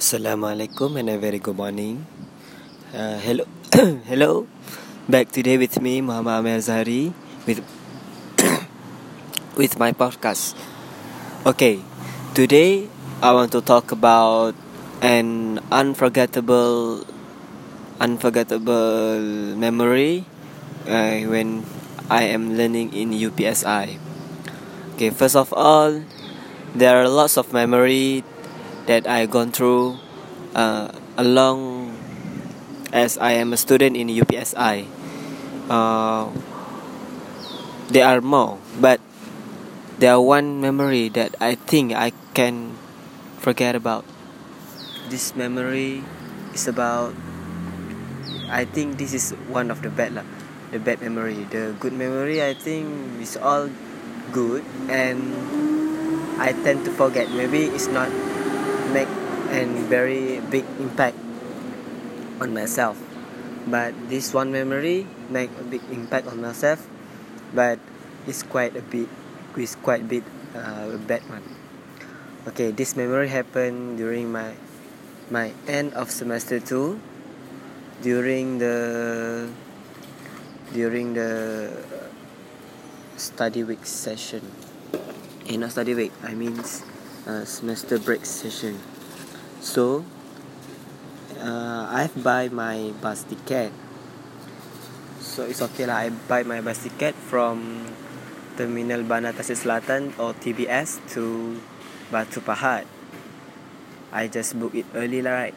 Assalamualaikum and a very good morning. Uh, hello, hello. Back today with me, Muhammad Amir Zahari, with with my podcast. Okay, today I want to talk about an unforgettable, unforgettable memory uh, when I am learning in UPSI. Okay, first of all, there are lots of memory that I gone through uh, along as I am a student in UPSI. Uh, there are more, but there are one memory that I think I can forget about. This memory is about. I think this is one of the bad lah, the bad memory. The good memory I think is all good and I tend to forget. Maybe it's not make a very big impact on myself. But this one memory make a big impact on myself but it's quite a bit it's quite a bit uh, a bad one. Okay this memory happened during my my end of semester 2 during the during the study week session. In a study week i mean uh, semester break session. So uh, I've buy my bus ticket. So it's okay lah. I buy my bus ticket from Terminal Bandar Tasik Selatan or TBS to Batu Pahat. I just book it early lah, right?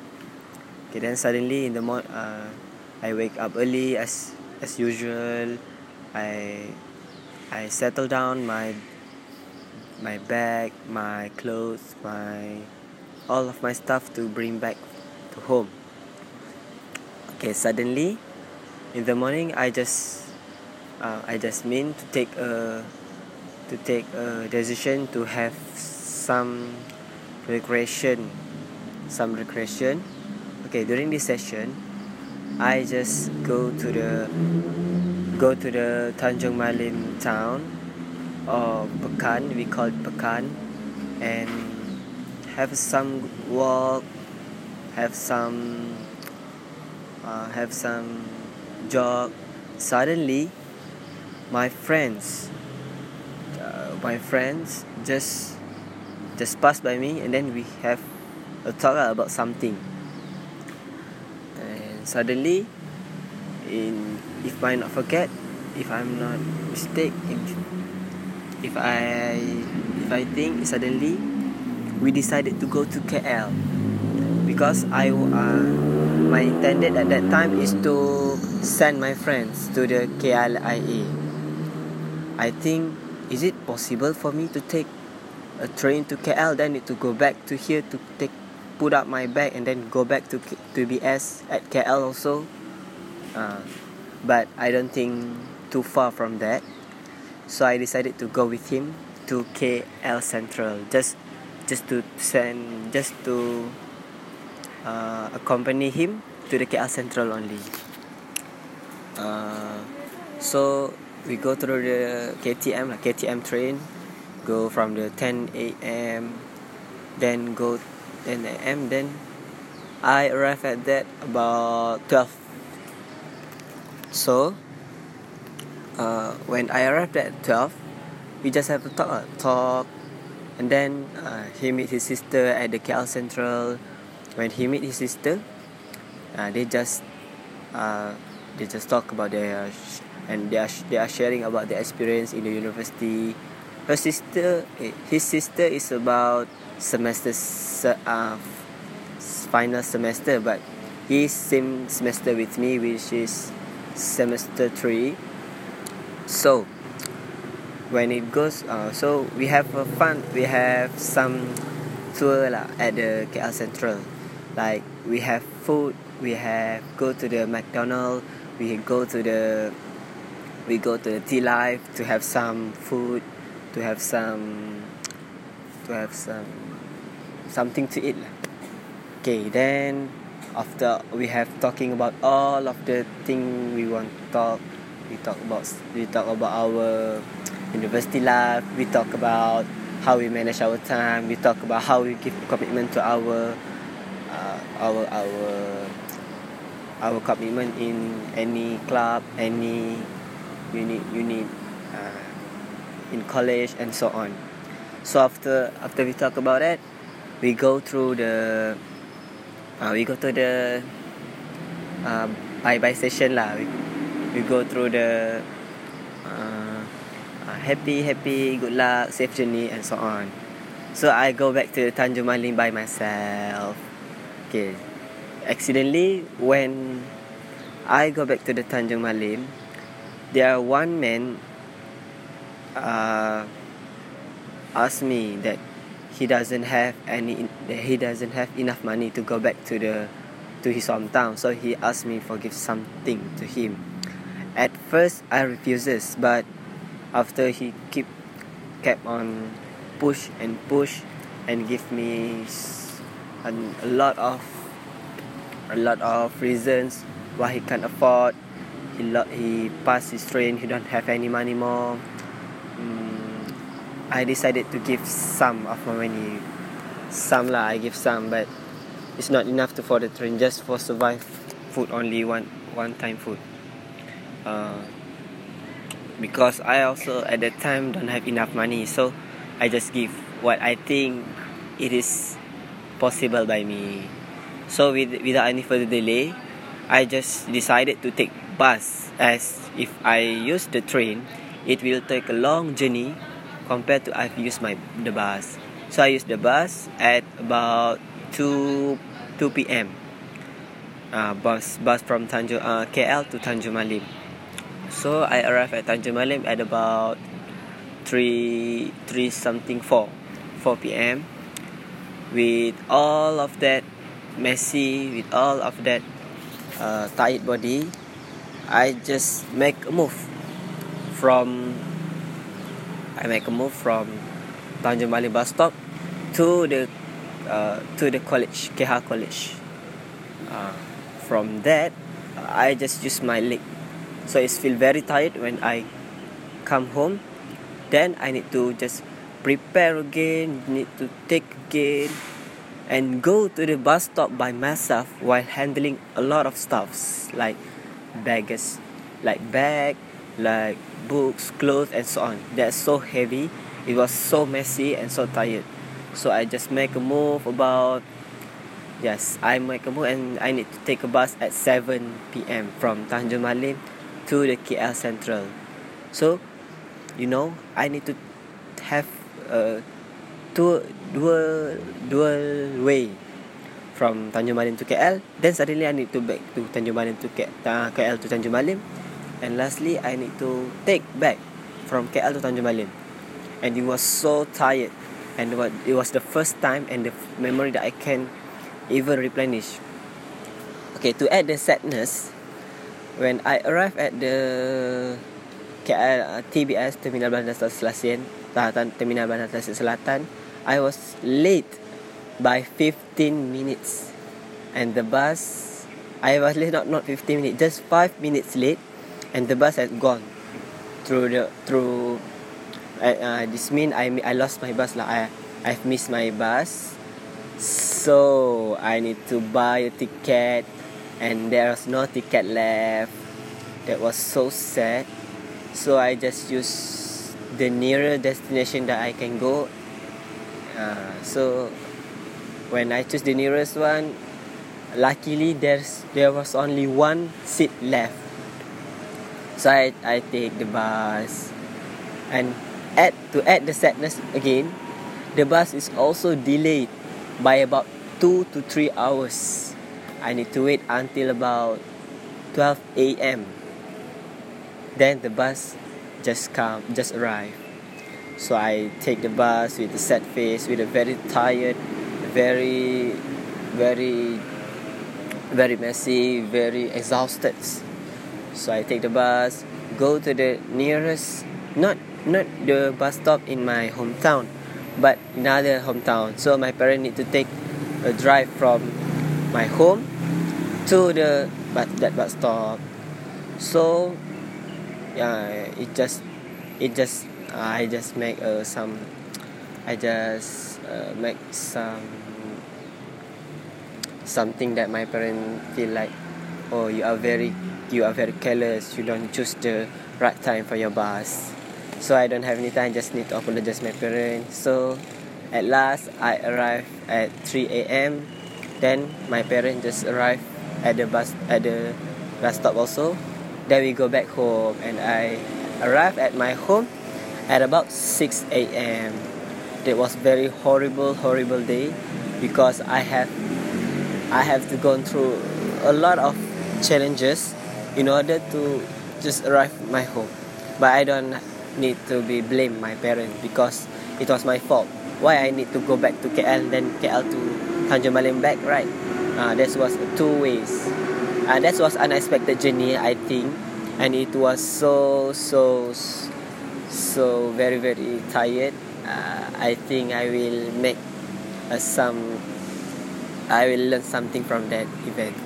Okay, then suddenly in the morning, uh, I wake up early as as usual. I I settle down my my bag, my clothes, my all of my stuff to bring back to home. Okay, suddenly in the morning I just uh, I just mean to take a to take a decision to have some recreation some recreation okay during this session I just go to the go to the Tanjung Malim town or pekan we call it pekan and have some walk have some uh, have some jog. Suddenly my friends uh, my friends just just pass by me and then we have a talk about something. And suddenly in if I not forget if I'm not mistaken if I if I think suddenly we decided to go to KL because I uh, my intended at that time is to send my friends to the KLIA. I think is it possible for me to take a train to KL then to go back to here to take put up my bag and then go back to to BS at KL also. Uh, but I don't think too far from that so I decided to go with him to KL Central just just to send just to uh, accompany him to the KL Central only. Uh, so we go through the KTM like KTM train, go from the 10 a.m. then go 10 a.m. then I arrive at that about 12. So uh, when I arrived at 12 we just have to talk uh, talk. And then uh, he meet his sister at the KL Central. When he meet his sister uh, they just uh, they just talk about their sh- and they are, sh- they are sharing about their experience in the university. Her sister eh, his sister is about semester se- uh, final semester but he's same semester with me which is semester 3 so when it goes uh, so we have a fun we have some tour lah at the KL Central. Like we have food we have go to the McDonald we go to the we go to the Tealive to have some food to have some to have some something to eat okay then after we have talking about all of the thing we want to talk we talk about we talk about our university life we talk about how we manage our time we talk about how we give commitment to our uh, our our our commitment in any club, any unit unit uh, in college and so on. So after after we talk about it, we go through the uh, we go to the uh, bye bye session lah. We go through the uh, uh, happy happy good luck safe journey and so on. So I go back to Tanjung Malim by myself. Okay. Accidentally when I go back to the Tanjung Malim, there one man uh, asked me that he doesn't have any he doesn't have enough money to go back to the to his hometown so he asked me for give something to him at first i refuses but after he keep kept on push and push and give me a, a lot of a lot of reasons why he can't afford he lo- he passed his train he don't have any money more mm, I decided to give some of my money. Some lah, I give some, but it's not enough to for the train. Just for survive food only one one time food. Uh, because I also at that time don't have enough money, so I just give what I think it is possible by me. So with, without any further delay, I just decided to take bus as if I use the train, it will take a long journey compared to I've used my the bus. So I used the bus at about 2 2 p.m. Uh, bus bus from Tanjung uh, KL to Tanjung Malim. So I arrived at Tanjung Malim at about 3 3 something 4 4 p.m. With all of that messy, with all of that uh, tired body, I just make a move from I make a move from Tanjung Malim bus stop to the uh, to the college, KH College. Uh, from that, I just use my leg, so it's feel very tired when I come home. Then I need to just prepare again, need to take again, and go to the bus stop by myself while handling a lot of stuffs like baggage, like bag, like books, clothes, and so on. That's so heavy. It was so messy and so tired. So I just make a move about. Yes, I make a move and I need to take a bus at 7 p.m. from Tanjung Malim to the KL Central. So, you know, I need to have a two dual dual way from Tanjung Malim to KL. Then suddenly I need to back to Tanjung Malim to KL to Tanjung Malim and lastly I need to take back from KL to Tanjung Malim and it was so tired and it was the first time and the memory that I can even replenish okay to add the sadness when I arrived at the KL uh, TBS Terminal Bandar Selatan Terminal Bandar Selatan I was late by 15 minutes. And the bus I was late not not 15 minutes just 5 minutes late and the bus had gone. Through the through uh, this mean I I lost my bus lah. I I've missed my bus. So I need to buy a ticket and there was no ticket left. That was so sad. So I just use the nearer destination that I can go. Uh, so when I choose the nearest one luckily there's there was only one seat left. So I, I take the bus. And add to add the sadness again the bus is also delayed by about 2 to 3 hours I need to wait until about 12 a.m. then the bus just come just arrive so I take the bus with a sad face with a very tired very very very messy very exhausted so I take the bus, go to the nearest, not not the bus stop in my hometown, but another hometown. So my parents need to take a drive from my home to the but that bus stop. So yeah, it just it just uh, I just make uh, some I just uh, make some something that my parents feel like oh you are very you are very careless. You don't choose the right time for your bus. So I don't have any time. Just need to apologize my parents so at last I arrived at 3 a.m then my parents just arrived at the bus at the bus stop also. Then we go back home and I arrived at my home at about 6 a.m that was very horrible horrible day because I have I have to go through a lot of challenges in order to just arrive my home. But I don't need to be blame my parents because it was my fault. Why I need to go back to KL then KL to Tanjung Malim back right uh, that was two ways. Uh, that was unexpected journey I think. And it was so so so very very tired. Uh, I think I will make uh, some I will learn something from that event.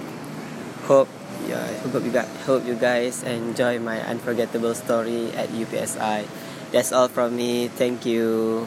Hope yeah, hope you guys hope you guys enjoy my unforgettable story at UPSI that's all from me. Thank you